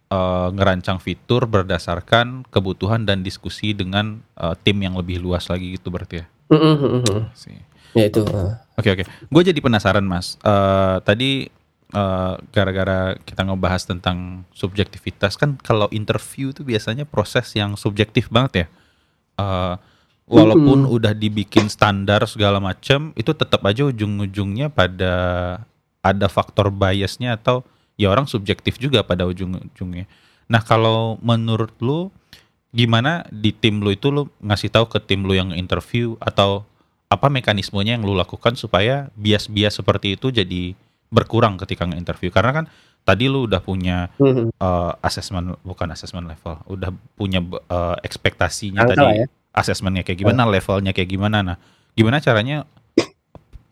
uh, ngerancang fitur berdasarkan kebutuhan dan diskusi dengan uh, tim yang lebih luas lagi gitu berarti ya? Mm-hmm. Ya itu. Oke okay, oke. Okay. Gue jadi penasaran mas. Uh, tadi uh, gara-gara kita ngebahas tentang subjektivitas kan kalau interview tuh biasanya proses yang subjektif banget ya. Uh, walaupun Mhm. udah dibikin standar segala macam, itu tetap aja ujung-ujungnya pada ada faktor biasnya atau ya orang subjektif juga pada ujung-ujungnya. Nah kalau menurut lu gimana di tim lu itu lu ngasih tahu ke tim lu yang interview atau apa mekanismenya yang lu lakukan supaya bias-bias seperti itu jadi berkurang ketika nge-interview karena kan tadi lu udah punya Mhm. uh, assessment bukan assessment level udah punya uh, ekspektasinya Angka tadi ya. assessmentnya kayak gimana levelnya kayak gimana nah gimana caranya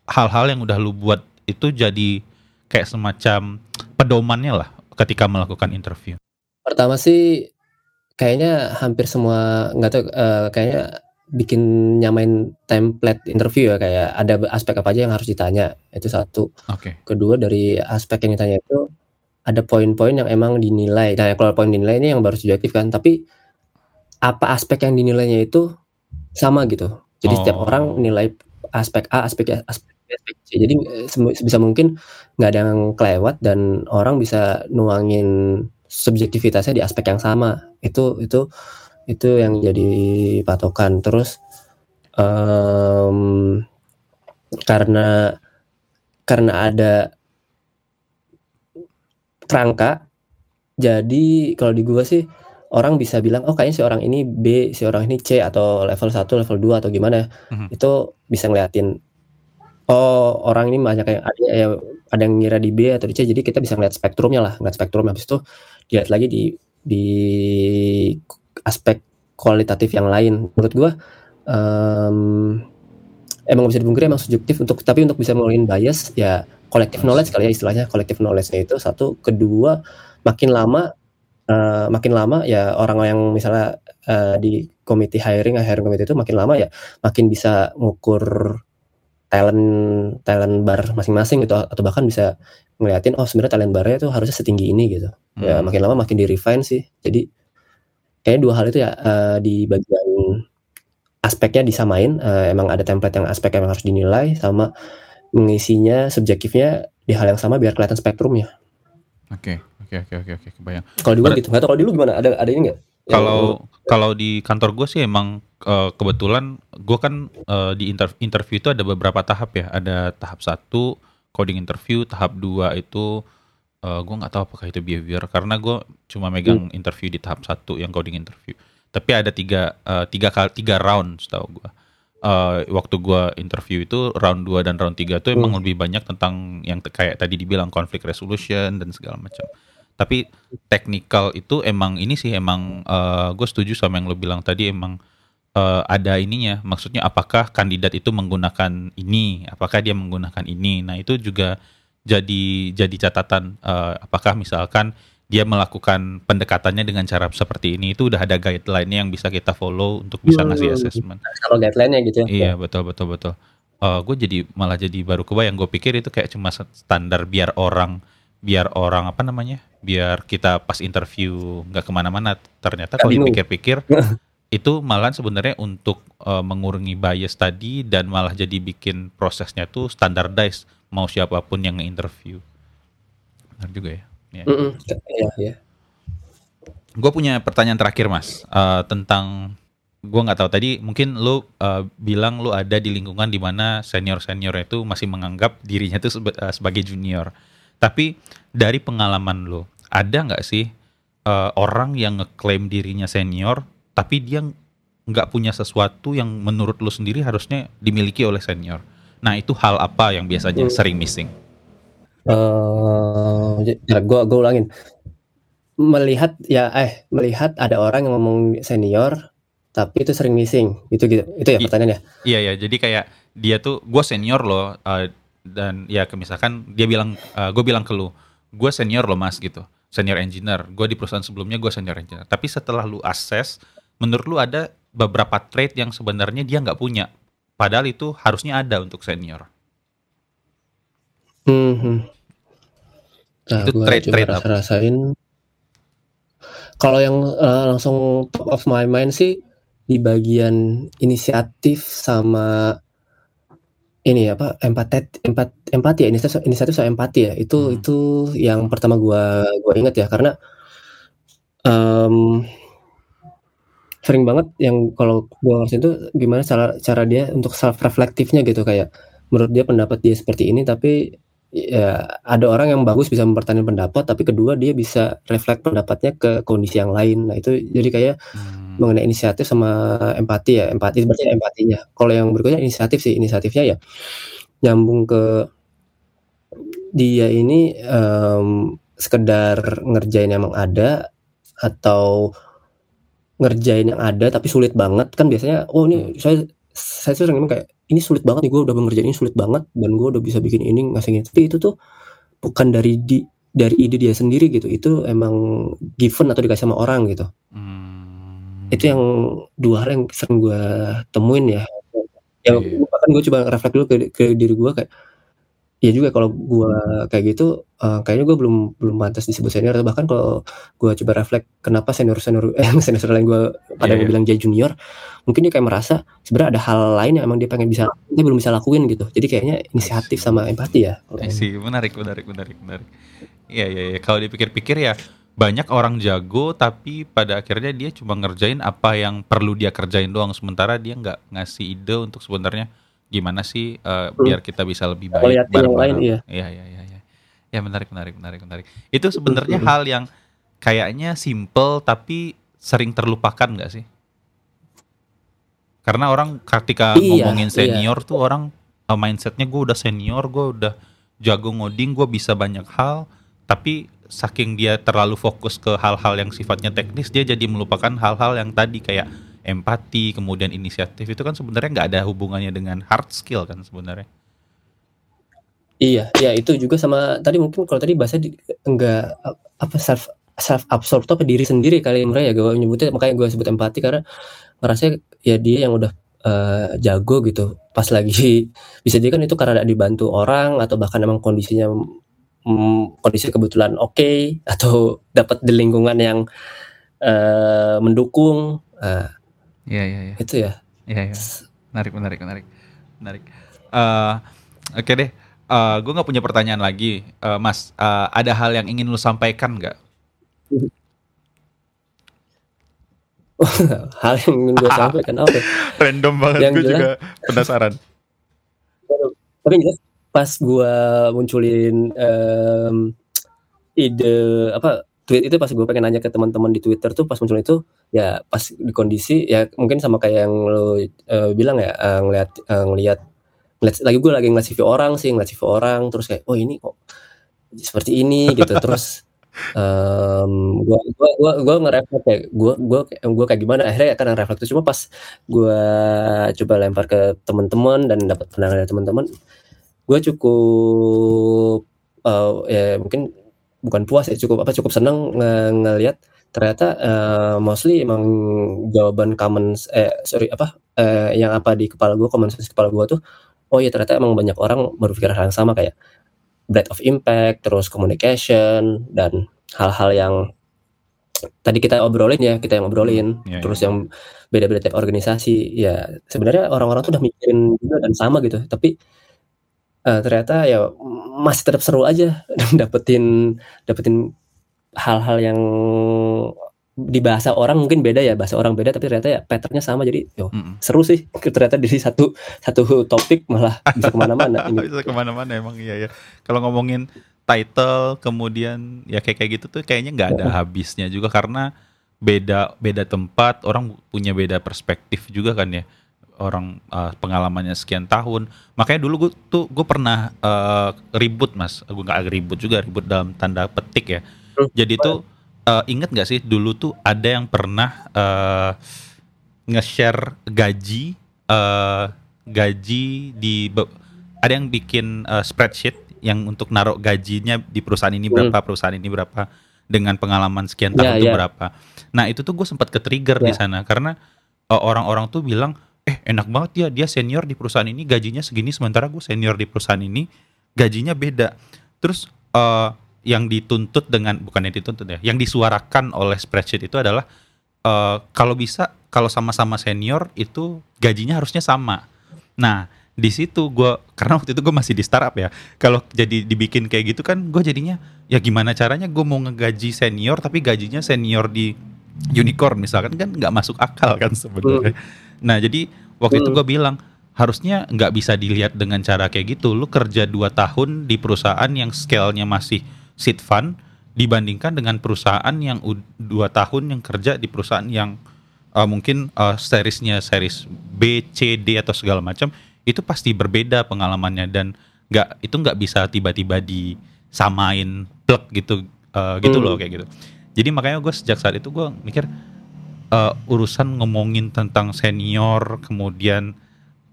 hal-hal yang udah lu buat itu jadi kayak semacam pedomannya lah ketika melakukan interview Pertama sih kayaknya hampir semua nggak tahu eh, kayaknya bikin nyamain template interview ya kayak ada aspek apa aja yang harus ditanya itu satu. oke Kedua dari aspek yang ditanya itu ada poin-poin yang emang dinilai. Nah kalau poin dinilai ini yang baru subjektif kan, tapi apa aspek yang dinilainya itu sama gitu. Jadi setiap Oh. orang nilai aspek A, aspek aspek B, aspek C. Jadi eh, sebisa mungkin nggak ada yang kelewat dan orang bisa nuangin subjektivitasnya di aspek yang sama. Itu itu itu yang jadi patokan. Terus em, karena karena ada kerangka, jadi kalau di gua sih orang bisa bilang oh kayaknya si orang ini B, si orang ini C atau level 1, level 2 atau gimana. Mhm. Itu bisa ngeliatin oh orang ini banyak yang ada ya ada yang ngira di B atau di C jadi kita bisa ngeliat spektrumnya lah, ngeliat spektrum habis itu dilihat lagi di di aspek kualitatif yang lain. Menurut gua em, emang bisa dipungkiri emang subjektif untuk tapi untuk bisa ngeluarin bias ya collective knowledge kali ya istilahnya. Collective knowledge-nya itu satu. Kedua makin lama eh, makin lama ya orang yang misalnya eh, di komite hiring hiring committee itu makin lama ya makin bisa ngukur talent talent bar masing-masing gitu. Atau bahkan bisa ngeliatin oh sebenarnya talent barnya itu harusnya setinggi ini gitu. Ya Hmm. makin lama makin di refine sih. Jadi kayaknya dua hal itu ya eh, di bagian aspeknya disamain. Eh, emang ada template yang aspek yang harus dinilai sama mengisinya subjektifnya di hal yang sama biar kelihatan spektrumnya. Oke oke oke oke oke kebayang. Kalau di gua Ber- gitu. Nggak tahu kalau di lu gimana? Ada ada ini nggak? Kalau kalau di kantor gue sih emang eh, kebetulan gue kan eh, di inter- interview itu ada beberapa tahap ya. Ada tahap satu coding interview, tahap dua itu eh, gue nggak tahu apakah itu behavior karena gue cuma megang interview di tahap satu yang coding interview. Tapi ada tiga eh, tiga kali tiga round setahu gue. Eh, waktu gue interview itu round 2 dan round 3 itu emang lebih banyak tentang yang kayak tadi dibilang conflict resolution dan segala macam. Tapi technical itu emang ini sih emang gue setuju sama yang lo bilang tadi emang eh, ada ininya maksudnya apakah kandidat itu menggunakan ini apakah dia menggunakan ini nah itu juga jadi jadi catatan eh, apakah misalkan dia melakukan pendekatannya dengan cara seperti ini itu udah ada guideline yang bisa kita follow untuk bisa ngasih Hmm. assessment kalau guideline-nya gitu ya Iya betul betul betul. gue jadi malah jadi baru kebayang. Gue pikir itu kayak cuma standar biar orang biar orang apa namanya biar kita pas interview nggak ke mana-mana. Ternyata kalau dipikir-pikir itu malah sebenarnya untuk eh, mengurangi bias tadi dan malah jadi bikin prosesnya tuh standardized mau siapa pun yang nge-interview. Benar juga ya. Ya. Iya, iya. Gue punya pertanyaan terakhir mas Eh, tentang gue nggak tahu tadi mungkin lu eh, bilang lu ada di lingkungan di mana senior senior itu masih menganggap dirinya itu sebe- eh, sebagai junior. Tapi dari pengalaman lu ada nggak sih eh, orang yang ngeklaim dirinya senior tapi dia nggak punya sesuatu yang menurut lu sendiri harusnya dimiliki oleh senior. Nah itu hal apa yang biasanya Hmm. sering missing? Eh, ya gua gua ulangin. Melihat ya eh melihat ada orang yang ngomong senior tapi itu sering missing. Gitu gitu. Itu ya pertanyaannya. Iya ya, jadi kayak dia tuh gue senior loh eh, dan ya misalkan dia bilang gue bilang ke lu, gue senior loh mas gitu, senior engineer. Gue di perusahaan sebelumnya gue senior engineer. Tapi setelah lu assess, menurut lu ada beberapa trait yang sebenarnya dia nggak punya, padahal itu harusnya ada untuk senior. Mhm. Nah, Itu gua trade- coba trade apa? rasa-rasain. Kalau yang eh, langsung top of my mind sih di bagian inisiatif sama ini apa empatet empat empati ya ini satu ini satu soal empati ya itu Hmm. itu yang pertama gua gua ingat ya karena um, sering banget yang kalau gua ngerasain itu gimana cara cara dia untuk self reflektifnya gitu kayak menurut dia pendapat dia seperti ini tapi ya ada orang yang bagus bisa mempertahankan pendapat tapi kedua dia bisa reflect pendapatnya ke kondisi yang lain nah itu jadi kayak Hmm. mengenai inisiatif sama empati ya empati berarti empatinya kalau yang berikutnya inisiatif sih inisiatifnya ya nyambung ke dia ini em, sekedar ngerjain yang emang ada atau ngerjain yang ada tapi sulit banget. Kan biasanya oh ini saya saya tuh sering ngomong kayak ini sulit banget nih gue udah ngerjain ini sulit banget dan gue udah bisa bikin ini ngasih ini. Tapi itu tuh bukan dari di dari ide dia sendiri gitu. Itu emang given atau dikasih sama orang gitu. Hmm. itu yang dua hal yang sering gue temuin ya. Yang Iya. bahkan gue coba reflect dulu ke, ke diri gue kayak ya juga kalau gue kayak gitu eh, kayaknya gue belum belum pantas disebut senior atau bahkan kalau gue coba reflect kenapa senior senior eh senior senior lain gue pada Iya, iya. bilang dia junior mungkin dia kayak merasa sebenarnya ada hal lain yang emang dia pengen bisa dia belum bisa lakuin gitu jadi kayaknya inisiatif sama empati ya see. menarik, menarik, menarik, menarik. Iya, iya, iya. Kalau dipikir-pikir ya banyak orang jago tapi pada akhirnya dia cuma ngerjain apa yang perlu dia kerjain doang sementara dia nggak ngasih ide untuk sebenarnya gimana sih eh, biar kita bisa lebih baik yang bareng-bareng. lain, iya. Iya, iya, iya, iya. Ya menarik, menarik, menarik, menarik. Itu sebenarnya Mm. hal yang kayaknya simple tapi sering terlupakan nggak sih? Karena orang ketika Iya, ngomongin iya. senior tuh orang uh, mindsetnya gue udah senior, gue udah jago ngoding, gue bisa banyak hal, tapi saking dia terlalu fokus ke hal-hal yang sifatnya teknis, dia jadi melupakan hal-hal yang tadi kayak empati, kemudian inisiatif itu kan sebenarnya nggak ada hubungannya dengan hard skill kan sebenarnya. Iya, iya itu juga sama tadi mungkin kalau tadi bahasa enggak apa self self absorb ke diri sendiri kali mereka ya gue nyebutnya makanya gue sebut empati karena ngerasa ya dia yang udah eh, jago gitu pas lagi bisa jadi kan itu karena ada dibantu orang atau bahkan emang kondisinya mm, kondisi kebetulan oke atau dapat di lingkungan yang eh, mendukung Nah, Iya iya iya. itu ya Iya iya. Menarik menarik menarik menarik. Eh, Oke deh. Eh, gue nggak punya pertanyaan lagi, Eh, Mas. eh, ada hal yang ingin lu sampaikan nggak? hal yang ingin gue sampaikan apa? Random banget. Yang Gue juga penasaran. tapi jelas pas gua munculin em, ide apa tweet itu pas gue pengen nanya ke teman-teman di Twitter tuh pas muncul itu ya pas di kondisi ya mungkin sama kayak yang lo eh, bilang ya eh, ngeliat eh, ngeliat ngeliat lagi gue lagi ngeliat CV orang sih ngeliat CV orang terus kayak oh ini kok seperti ini gitu. Terus em gua gua gua gua ngerefleks kayak gua gua gua kayak gimana? Akhirnya kan refleks itu cuma pas gua coba lempar ke teman-teman dan dapat pandangan dari teman-teman gue cukup eh, ya mungkin bukan puas ya cukup apa cukup senang nge- ngelihat ternyata eh, mostly emang jawaban common eh sorry apa eh, yang apa di kepala gue common sense di kepala gue tuh oh iya ternyata emang banyak orang berpikir hal yang sama kayak breadth of impact terus communication dan hal-hal yang tadi kita obrolin ya kita yang obrolin Iya, terus iya. yang beda-beda tiap organisasi ya sebenarnya orang-orang tuh udah mikirin juga dan sama gitu tapi eh, ternyata ya masih tetap seru aja dapetin dapetin hal-hal yang di bahasa orang mungkin beda ya bahasa orang beda tapi ternyata ya patternnya sama. Jadi yo Mm-mm. seru sih. Ternyata dari satu satu topik malah bisa ke mana-mana Bisa ke mana-mana emang iya ya. Kalau ngomongin title kemudian ya kayak kayak gitu tuh kayaknya nggak ada habisnya juga karena beda beda tempat orang punya beda perspektif juga kan ya. Orang uh, pengalamannya sekian tahun. Makanya dulu gue tuh gue pernah uh, ribut mas. Gue nggak ribut juga ribut dalam tanda petik ya. Jadi tuh uh, inget nggak sih dulu tuh ada yang pernah uh, nge-share gaji eh gaji di ada yang bikin eh, spreadsheet yang untuk naruh gajinya di perusahaan ini berapa perusahaan ini berapa dengan pengalaman sekian tahun Ya, itu ya. berapa nah itu tuh gue sempat ke trigger di Ya. sana karena eh, orang-orang tuh bilang eh enak banget ya dia senior di perusahaan ini gajinya segini sementara gue senior di perusahaan ini gajinya beda terus eh, yang dituntut dengan bukan yang dituntut ya yang disuarakan oleh spreadsheet itu adalah eh, kalau bisa kalau sama-sama senior itu gajinya harusnya sama. Nah, di situ gue karena waktu itu gue masih di startup ya kalau jadi dibikin kayak gitu kan gue jadinya ya gimana caranya gue mau ngegaji senior tapi gajinya senior di unicorn misalkan kan nggak masuk akal kan sebenarnya hmm. nah jadi waktu hmm. itu gue bilang harusnya nggak bisa dilihat dengan cara kayak gitu lu kerja 2 tahun di perusahaan yang scale-nya masih seed fund dibandingkan dengan perusahaan yang dua tahun yang kerja di perusahaan yang uh, mungkin uh, seriesnya series B, C, D atau segala macam itu pasti berbeda pengalamannya dan nggak itu nggak bisa tiba-tiba disamain plug gitu uh, gitu hmm. loh kayak gitu jadi makanya gue sejak saat itu gue mikir uh, urusan ngomongin tentang senior kemudian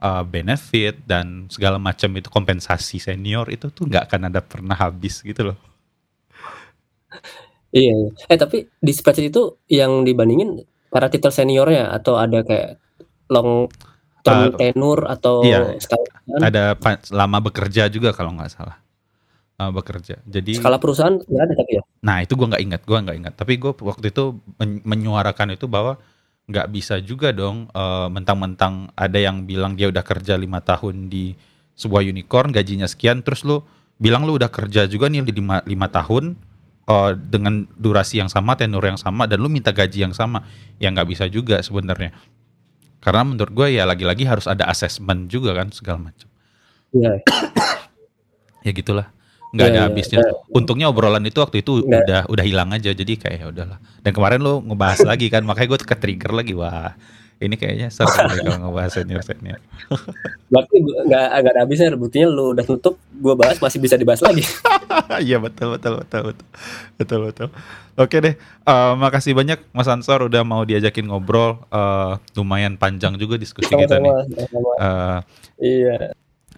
uh, benefit dan segala macam itu kompensasi senior itu tuh nggak akan ada pernah habis gitu loh iya, iya. eh tapi di spreadsheet itu yang dibandingin para titel seniornya atau ada kayak long term uh, tenur atau iya, ada lama bekerja juga kalau nggak salah. Uh, bekerja. Jadi skala perusahaan nggak ada tapi ya? Nah itu gue nggak ingat gue nggak ingat. Tapi gue waktu itu men menyuarakan itu bahwa nggak bisa juga dong uh, mentang-mentang ada yang bilang dia udah kerja lima tahun di sebuah unicorn gajinya sekian terus lu bilang lu udah kerja juga nih lima, lima tahun uh, dengan durasi yang sama tenur yang sama dan lu minta gaji yang sama ya nggak bisa juga sebenarnya karena menurut gue ya lagi-lagi harus ada asesmen juga kan segala macam. Iya. ya gitulah. Nggak ya, ada ya, habisnya. Ya. Untungnya obrolan itu waktu itu ya. udah udah hilang aja jadi kayak ya udahlah. Dan kemarin lo ngebahas lagi kan makanya gue ke trigger lagi wah ini kayaknya seru kalau ngebahas senior senior. Berarti nggak agak habisnya buktinya lu udah tutup, gue bahas masih bisa dibahas lagi. Iya betul betul betul betul betul betul. Oke deh, uh, makasih banyak Mas Ansor udah mau diajakin ngobrol. Uh, lumayan panjang juga diskusi sama, kita nih. Uh, iya.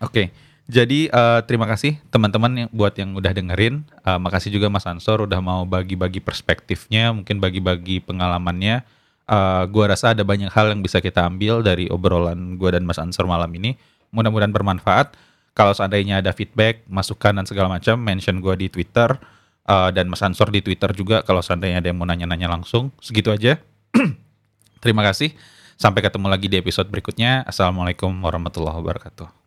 Oke. Okay. Jadi uh, terima kasih teman-teman yang buat yang udah dengerin. Uh, makasih juga Mas Ansor udah mau bagi-bagi perspektifnya, mungkin bagi-bagi pengalamannya uh, gua rasa ada banyak hal yang bisa kita ambil dari obrolan gua dan Mas Ansor malam ini. Mudah-mudahan bermanfaat. Kalau seandainya ada feedback, masukan dan segala macam, mention gua di Twitter uh, dan Mas Ansor di Twitter juga kalau seandainya ada yang mau nanya-nanya langsung. Segitu aja. Terima kasih. Sampai ketemu lagi di episode berikutnya. Assalamualaikum warahmatullahi wabarakatuh.